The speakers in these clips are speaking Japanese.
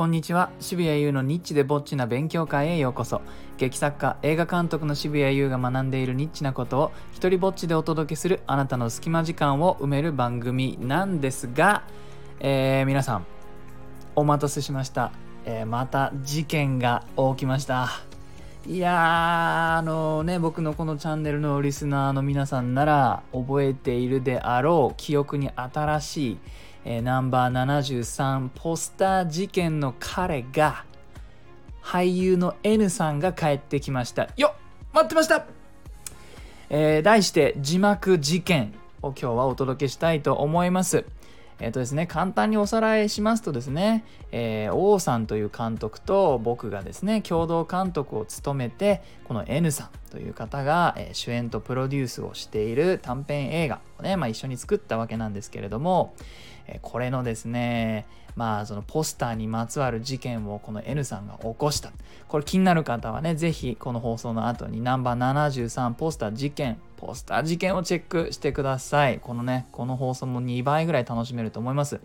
こんにちは。渋谷優のニッチでぼっちな勉強会へようこそ。劇作家映画監督の渋谷優が学んでいるニッチなことを一人ぼっちでお届けするあなたの隙間時間を埋める番組なんですが、えー、皆さんお待たせしました、えー、また事件が起きました。いやーあのね僕のこのチャンネルのリスナーの皆さんなら覚えているであろう記憶に新しいえー、ナンバー73ポスター事件の彼が俳優の N さんが帰ってきました。よっ待ってました、えー、題して字幕事件を今日はお届けしたいと思います。えっ、とですね、簡単におさらいしますとですね、えー、王さんという監督と僕がですね、共同監督を務めて、この N さんという方が、えー、主演とプロデュースをしている短編映画をね、まあ、一緒に作ったわけなんですけれども、これのですね、まあそのポスターにまつわる事件をこの N さんが起こした。これ気になる方はね、是非この放送の後にナンバー73ポスター事件、ポスター事件をチェックしてください。このね、この放送も2倍ぐらい楽しめると思います。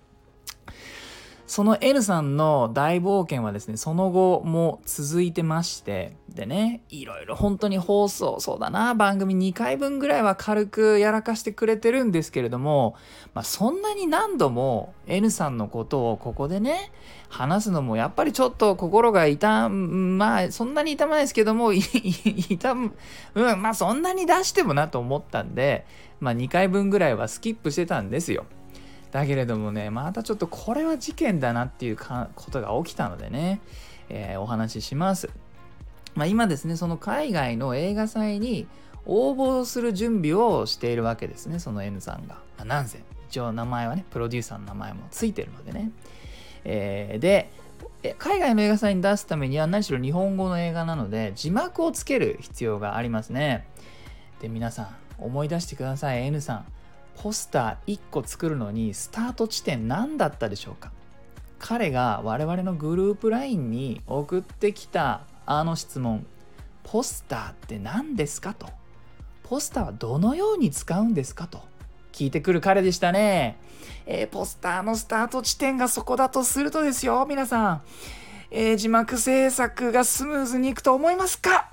その N さんの大冒険はですね、その後も続いてまして、でね、いろいろ本当に放送、そうだな、番組2回分ぐらいは軽くやらかしてくれてるんですけれども、まあ、そんなに何度も N さんのことをここでね、話すのもやっぱりちょっと心が痛む、まあそんなに痛まないですけども、痛む、うん、まあそんなに出してもなと思ったんで、まあ2回分ぐらいはスキップしてたんですよ。だけれどもねまたちょっとこれは事件だなっていうかことが起きたのでね、えー、お話しします、まあ、今ですねその海外の映画祭に応募する準備をしているわけですねその N さんが、まあ、なんせ一応名前はねプロデューサーの名前もついてるのでね、えー、で海外の映画祭に出すためには何しろ日本語の映画なので字幕をつける必要がありますね。で皆さん思い出してください N さん。ポスター1個作るのにスタート地点何だったでしょうか？彼が我々のグループ LINE に送ってきたあの質問。ポスターって何ですかと？ポスターはどのように使うんですかと？聞いてくる彼でしたね、えー、ポスターのスタート地点がそこだとするとですよ皆さん、えー、字幕制作がスムーズにいくと思いますか？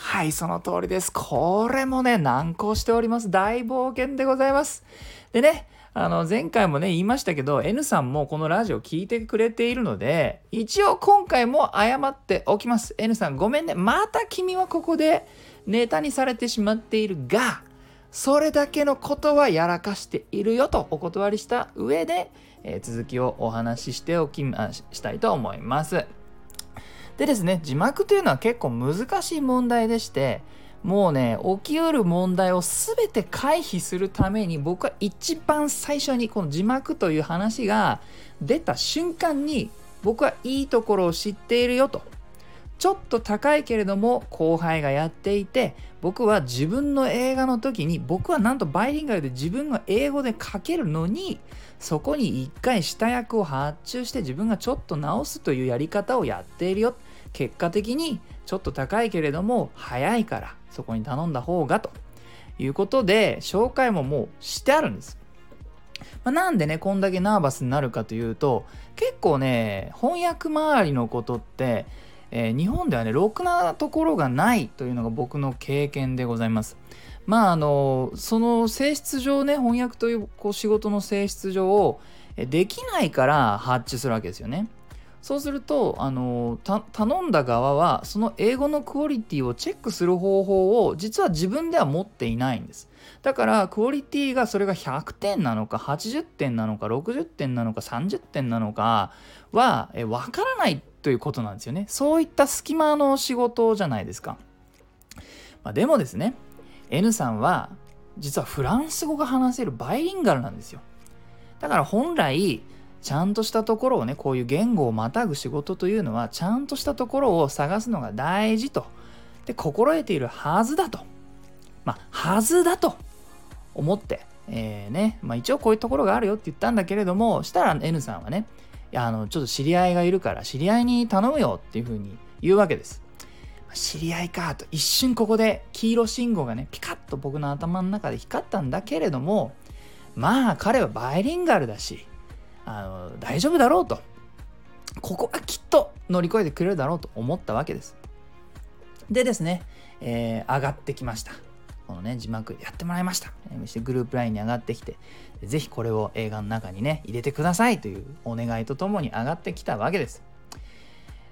はい、その通りです。これもね、難航しております。大冒険でございます。でね、あの、前回もね、言いましたけど、N さんもこのラジオ聞いてくれているので、一応今回も謝っておきます。N さん、ごめんね。また君はここでネタにされてしまっているが、それだけのことはやらかしているよとお断りした上で、えー、続きをお話ししておきましたいと思います。でですね、字幕というのは結構難しい問題でして、もうね、起きうる問題を全て回避するために僕は一番最初にこの字幕という話が出た瞬間に僕はいいところを知っているよと。ちょっと高いけれども後輩がやっていて僕は自分の映画の時に僕はなんとバイリンガルで自分が英語で書けるのにそこに一回下役を発注して自分がちょっと直すというやり方をやっているよ。結果的にちょっと高いけれども早いからそこに頼んだ方がということで紹介ももうしてあるんです。まあ、なんでねこんだけナーバスになるかというと結構ね翻訳周りのことって、えー、日本ではねろくなところがないというのが僕の経験でございます。まああのその性質上ね翻訳というこう仕事の性質上できないから発注するわけですよね。そうするとあの頼んだ側はその英語のクオリティをチェックする方法を実は自分では持っていないんです。だからクオリティがそれが100点なのか80点なのか60点なのか30点なのかはえ分からないということなんですよね。そういった隙間の仕事じゃないですか、まあ、でもですね N さんは実はフランス語が話せるバイリンガルなんですよ。だから本来ちゃんとしたところをねこういう言語をまたぐ仕事というのはちゃんとしたところを探すのが大事と。で心得ているはずだと。まあはずだと思ってえー、ねまあ、一応こういうところがあるよって言ったんだけれどもしたら N さんはねいやあのちょっと知り合いがいるから知り合いに頼むよっていうふうに言うわけです。知り合いかと。一瞬ここで黄色信号がねピカッと僕の頭の中で光ったんだけれどもまあ彼はバイリンガルだしあの大丈夫だろうと。ここはきっと乗り越えてくれるだろうと思ったわけです。でですね、えー、上がってきました。このね字幕やってもらいました。そしてグループ LINE に上がってきて是非これを映画の中にね入れてくださいというお願いとともに上がってきたわけです。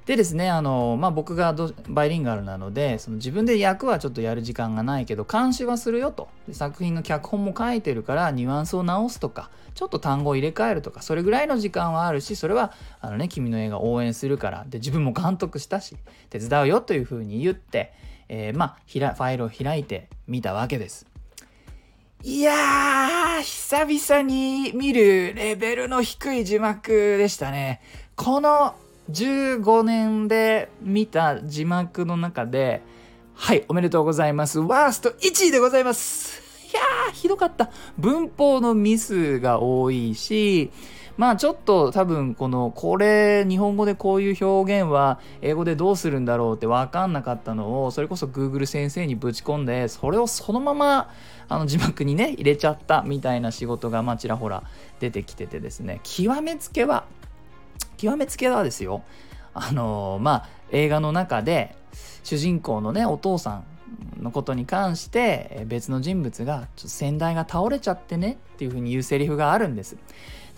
でですね、あの、まあ、僕がバイリンガルなので、その自分で役はちょっとやる時間がないけど、監視はするよと。で作品の脚本も書いてるから、ニュアンスを直すとか、ちょっと単語を入れ替えるとか、それぐらいの時間はあるし、それは、あのね、君の映画応援するから、で、自分も監督したし、手伝うよというふうに言って、えー、まあ、ファイルを開いてみたわけです。いやー、久々に見るレベルの低い字幕でしたね。この15年で見た字幕の中で、はい、おめでとうございます。ワースト1位でございます。いやー、ひどかった。文法のミスが多いし、まあちょっと多分この、これ、日本語でこういう表現は英語でどうするんだろうって分かんなかったのを、それこそ Google 先生にぶち込んで、それをそのままあの字幕にね、入れちゃったみたいな仕事がまあちらほら出てきててですね、極めつけは、極めつけはですよあの、まあ映画の中で主人公のねお父さんのことに関して別の人物がちょっと先代が倒れちゃってねっていうふうに言うセリフがあるんです。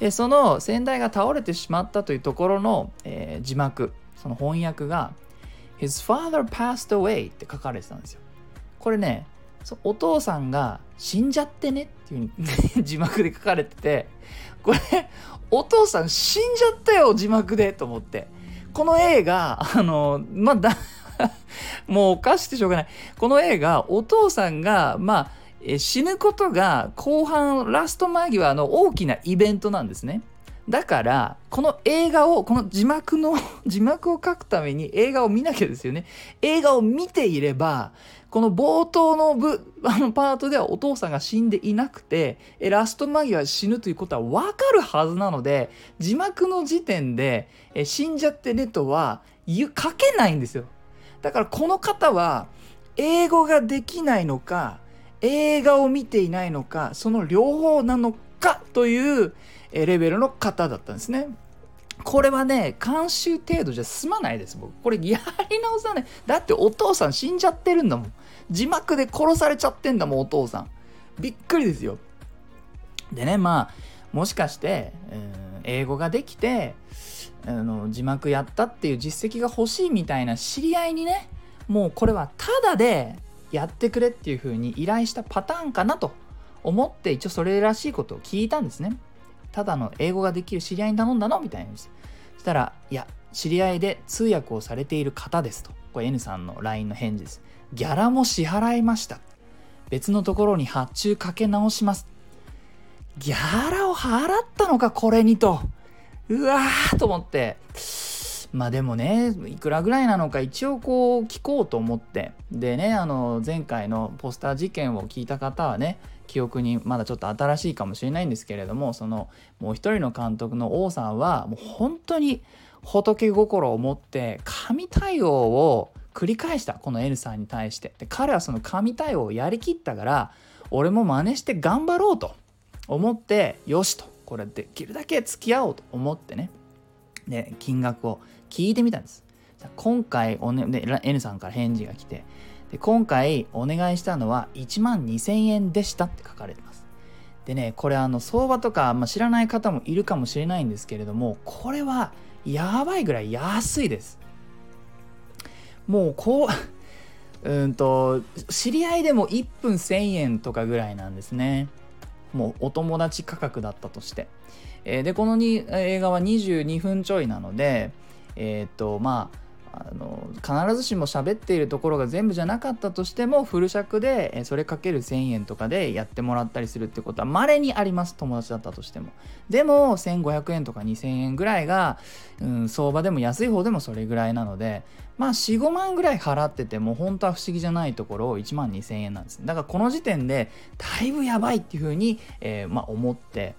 でその先代が倒れてしまったというところの、えー、字幕その翻訳が「His father passed away」って書かれてたんですよ。これねお父さんが死んじゃってねっていううに 字幕で書かれててこれお父さん死んじゃったよ字幕でと思って。この映画あのまあだ もうおかしくてしょうがない。この映画お父さんがまあ死ぬことが後半ラスト間際の大きなイベントなんですね。だからこの映画をこの字幕の 字幕を書くために映画を見なきゃですよね。映画を見ていればこの冒頭の部 あのパートではお父さんが死んでいなくてラスト間際死ぬということは分かるはずなので字幕の時点で死んじゃってねとは書けないんですよ。だからこの方は英語ができないのか映画を見ていないのかその両方なのかというレベルの方だったんですね。これはね、監修程度じゃ済まないです、僕。これやり直さない。だってお父さん死んじゃってるんだもん。字幕で殺されちゃってんだもん、お父さん。びっくりですよ。でね、まあ、もしかして、英語ができて、あの字幕やったっていう実績が欲しいみたいな知り合いにね、もうこれはただでやってくれっていう風に依頼したパターンかなと思って一応それらしいことを聞いたんですね。ただの英語ができる知り合いに頼んだのみたいなそしたら、いや、知り合いで通訳をされている方ですと。これ N さんの LINE の返事です。ギャラも支払いました。別のところに発注かけ直します。ギャラを払ったのか、これにと。うわーと思って。まあでもね、いくらぐらいなのか一応こう聞こうと思って。でね、あの前回のポスター事件を聞いた方はね、記憶にまだちょっと新しいかもしれないんですけれどもそのもう一人の監督の王さんはもう本当に仏心を持って神対応を繰り返したこの N さんに対して。で彼はその神対応をやりきったから俺も真似して頑張ろうと思ってよしとこれできるだけ付き合おうと思ってね。で金額を聞いてみたんです。今回お、ね、N さんから返事が来てで今回お願いしたのは1万2000円でしたって書かれてます。でね、これあの相場とか、まあ、知らない方もいるかもしれないんですけれども、これはやばいぐらい安いです。もうこう うんと、知り合いでも1分1000円とかぐらいなんですね。もうお友達価格だったとして。えー、で、このに映画は22分ちょいなので、えっ、と、まあ、あの必ずしも喋っているところが全部じゃなかったとしてもフル尺でそれかける1000円とかでやってもらったりするってことは稀にあります友達だったとしても。でも1500円とか2000円ぐらいが、うん、相場でも安い方でもそれぐらいなのでまあ45万ぐらい払ってても本当は不思議じゃないところを1万2000円なんです。だからこの時点でだいぶやばいっていうふうに、えー、まあ、思って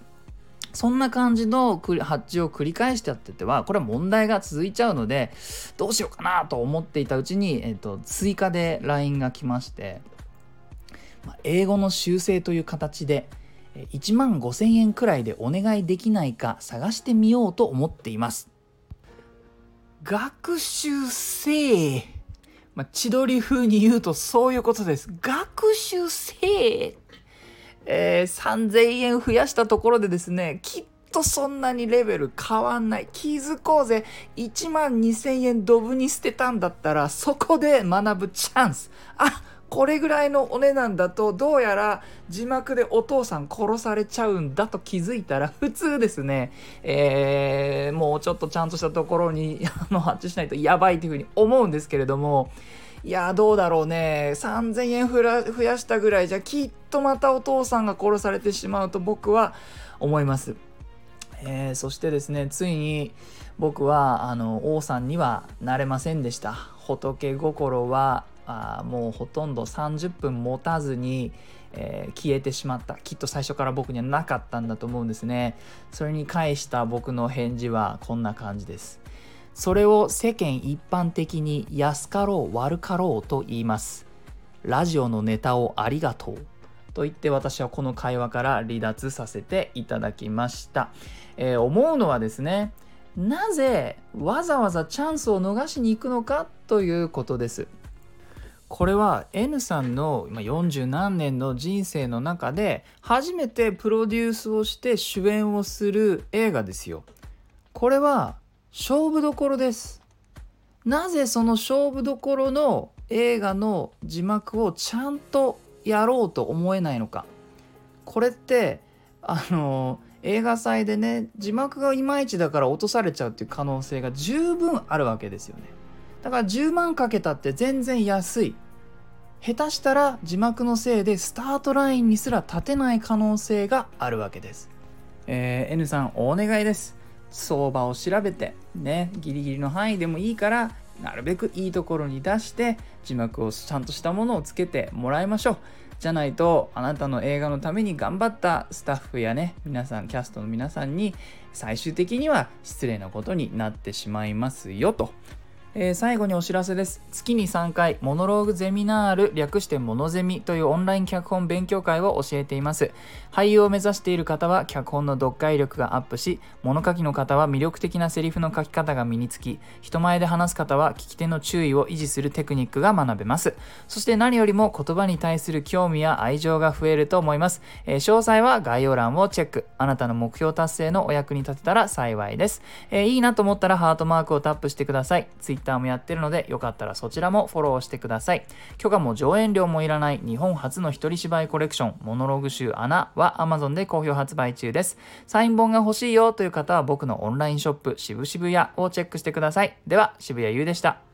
そんな感じの発注を繰り返してやってては、これは問題が続いちゃうので、どうしようかなと思っていたうちに、えっと、追加で LINE が来まして、まあ、英語の修正という形で、1万5000円くらいでお願いできないか探してみようと思っています。学習せまあ、千鳥風に言うとそういうことです。学習せえー、3000円増やしたところでですね、きっとそんなにレベル変わんない。気づこうぜ。1万2000円ドブに捨てたんだったら、そこで学ぶチャンス。あこれぐらいのお値段だとどうやら字幕でお父さん殺されちゃうんだと気づいたら普通ですね、えー、もうちょっとちゃんとしたところにあの発注しないとやばいというふうに思うんですけれどもいやどうだろうね。3000円増やしたぐらいじゃきっとまたお父さんが殺されてしまうと僕は思います。えー、そしてですねついに僕はあの王さんにはなれませんでした。仏心はあもうほとんど30分持たずに、えー、消えてしまった。きっと最初から僕にはなかったんだと思うんですね。それに返した僕の返事はこんな感じです。それを世間一般的に安かろう悪かろうと言います。ラジオのネタをありがとう。と言って私はこの会話から離脱させていただきました、えー、思うのはですねなぜわざわざチャンスを逃しに行くのかということです。これは N さんの40何年の人生の中で初めてプロデュースをして主演をする映画ですよ。これは勝負どころです。なぜその勝負どころの映画の字幕をちゃんとやろうと思えないのか。これってあの映画祭でね字幕がいまいちだから落とされちゃうっていう可能性が十分あるわけですよね。だから10万かけたって全然安い下手したら字幕のせいでスタートラインにすら立てない可能性があるわけです、えー、N さんお願いです相場を調べてねギリギリの範囲でもいいからなるべくいいところに出して字幕をちゃんとしたものをつけてもらいましょう。じゃないとあなたの映画のために頑張ったスタッフやね皆さんキャストの皆さんに最終的には失礼なことになってしまいますよと。えー、最後にお知らせです。月に3回、モノローグゼミナール、略してモノゼミというオンライン脚本勉強会を教えています。俳優を目指している方は、脚本の読解力がアップし、物書きの方は魅力的なセリフの書き方が身につき、人前で話す方は聞き手の注意を維持するテクニックが学べます。そして何よりも言葉に対する興味や愛情が増えると思います。えー、詳細は概要欄をチェック。あなたの目標達成のお役に立てたら幸いです。えー、いいなと思ったらハートマークをタップしてください。Twitter もやってるので、よかったらそちらもフォローしてください。許可も上演料もいらない日本初の一人芝居コレクション、モノローグ集穴は Amazon で好評発売中です。サイン本が欲しいよという方は僕のオンラインショップ、渋々屋をチェックしてください。では、渋谷優でした。